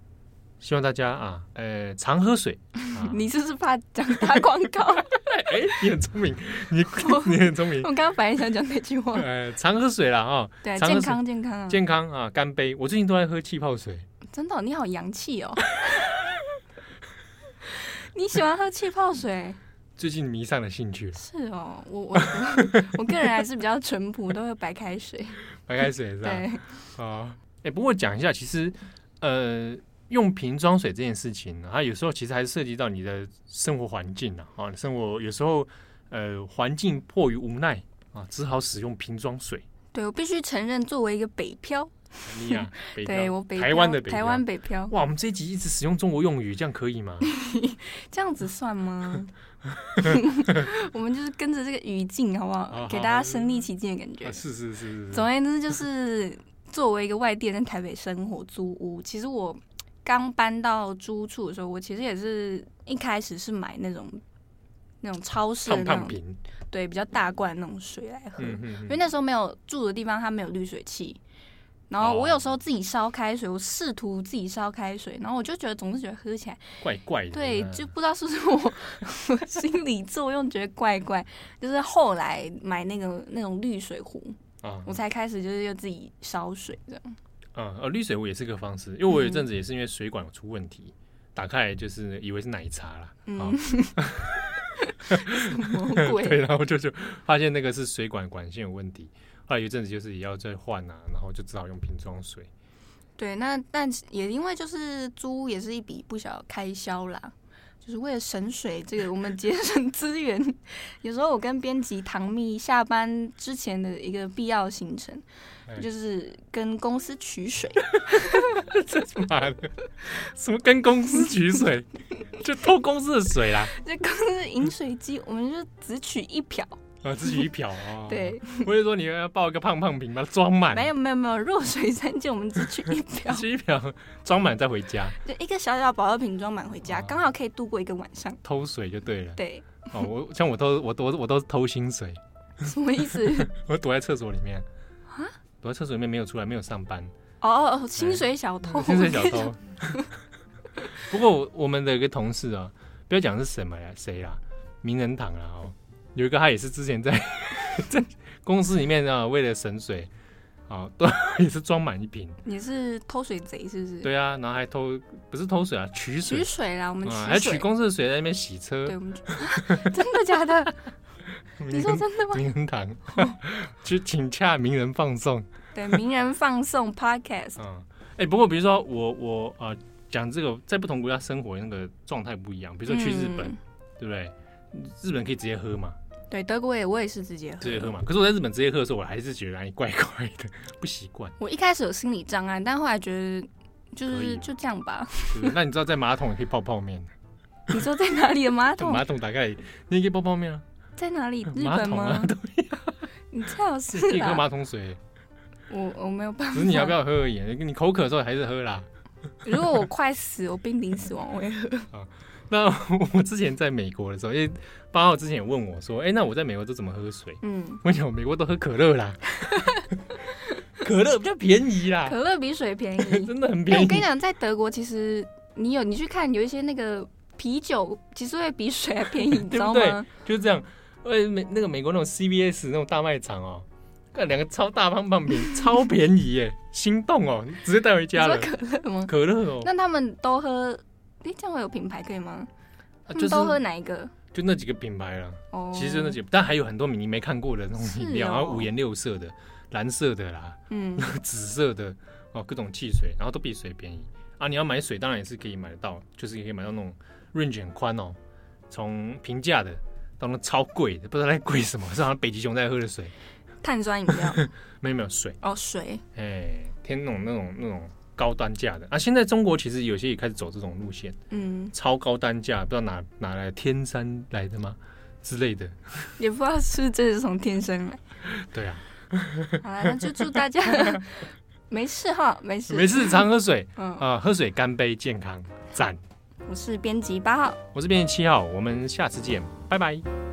希望大家啊，呃，常喝水。啊、你是不是怕讲打广告？哎、欸，你很聪明，你我 你很聪明。我刚刚本来想讲那句话。呃，常喝水啦啊，对，健康健康啊，健康啊，干杯！我最近都在喝气泡水。真的、哦，你好洋气哦。你喜欢喝气泡水？最近迷上了兴趣。是哦，我我我个人还是比较淳朴，都会白开水。白开水是吧？对。啊，哎，不过讲一下，其实呃。用瓶装水这件事情，它有时候其实还是涉及到你的生活环境啊。啊，生活有时候呃环境迫于无奈啊，只好使用瓶装水。对，我必须承认，作为一个北漂，你呀、啊，北漂对我北台湾的北台湾北漂。哇，我们这一集一直使用中国用语，这样可以吗？这样子算吗？我们就是跟着这个语境，好不好？好好给大家身临其境的感觉。是是是是。总而言之，就是作为一个外地人在台北生活租屋，其实我。刚搬到租处的时候，我其实也是一开始是买那种那种超市的那种对，比较大罐那种水来喝，嗯、哼哼因为那时候没有住的地方，它没有滤水器。然后我有时候自己烧开水，我试图自己烧开水，然后我就觉得总是觉得喝起来怪怪的，对，就不知道是不是我 我心理作用觉得怪怪。就是后来买那个那种滤水壶，啊、我才开始就是又自己烧水这样。嗯，呃，滤水壶也是个方式，因为我有一阵子也是因为水管出问题，嗯、打开来就是以为是奶茶啦。嗯？对，然后就就发现那个是水管管线有问题，后来有一阵子就是也要再换啊，然后就只好用瓶装水。对，那但也因为就是租也是一笔不小开销啦。就是为了省水，这个我们节省 资源。有时候我跟编辑唐蜜下班之前的一个必要行程，欸、就是跟公司取水。这妈的，什么跟公司取水？就偷公司的水啦？这公司饮水机，我们就只取一瓢，啊，自己一瓢啊。对，我就说你要抱一个胖胖瓶，把它装满。没有没有没有，弱水三千，我们只取一瓢，取一瓢装满再回家。就一个小小保乐瓶装满回家，刚好可以度过一个晚上。偷水就对了。对。哦，我像我都我都我都是偷薪水。什么意思？我躲在厕所里面啊，躲在厕所里面没有出来，没有上班。哦哦，薪水小偷，薪水小偷。不过我们的一个同事啊，不要讲是什么呀，谁啊？名人堂啊，哦，有一个他也是之前在 在公司里面啊，为了省水，啊，都也是装满一瓶。你是偷水贼是不是？对啊，然后还偷，不是偷水啊，取水。取水啦，我们取水，还取公司的水在那边洗车。对，我们 真的假的？你说真的吗？名人堂去请洽名人放送。对，名人放送 Podcast。嗯，哎、欸，不过比如说我我呃讲这个，在不同国家生活那个状态不一样。比如说去日本，嗯、对不对？日本可以直接喝嘛？对，德国也我也是直接喝，直接喝嘛。可是我在日本直接喝的时候，我还是觉得怪怪的，不习惯。我一开始有心理障碍，但后来觉得就是就这样吧。那你知道在马桶也可以泡泡面？你说在哪里的马桶？马桶大概，你也可以泡泡面啊？在哪里？日本吗？啊、你最好是可以喝马桶水。我我没有办法。只是你要不要喝而已。你口渴的时候还是喝啦。如果我快死，我濒临死亡，我也喝。啊，那 我之前在美国的时候，因为八号之前也问我说：“哎、欸，那我在美国都怎么喝水？”嗯，我讲美国都喝可乐啦，可乐比较便宜啦，可乐比水便宜，真的很便宜。欸、我跟你讲，在德国其实你有你去看有一些那个啤酒，其实会比水还便宜，你知道吗？对对就是这样。呃，美那个美国那种 CVS 那种大卖场哦。看两个超大胖胖瓶，超便宜耶，心动哦，直接带回家了。可乐吗？可乐哦。那他们都喝？哎，这样会有品牌可以吗？就是都喝哪一个？就那几个品牌了。哦。其实就那几个，但还有很多你没看过的那种饮料，然后五颜六色的，蓝色的啦，嗯，紫色的哦，各种汽水，然后都比水便宜啊。你要买水，当然也是可以买得到，就是也可以买到那种 range 很宽哦，从平价的到那超贵的，不知道在贵什么，是好像北极熊在喝的水。碳酸饮料 没有没有水哦水哎，天那种那种那种高单价的。啊，现在中国其实有些也开始走这种路线，嗯，超高单价，不知道哪哪来天山来的吗？之类的，也不知道是不是这是从天山来，对啊，好了，那就祝大家 没事哈，没事。没事，常喝水，嗯。啊，喝水干杯，健康赞。我是编辑八号，我是编辑七号，我们下次见，拜拜。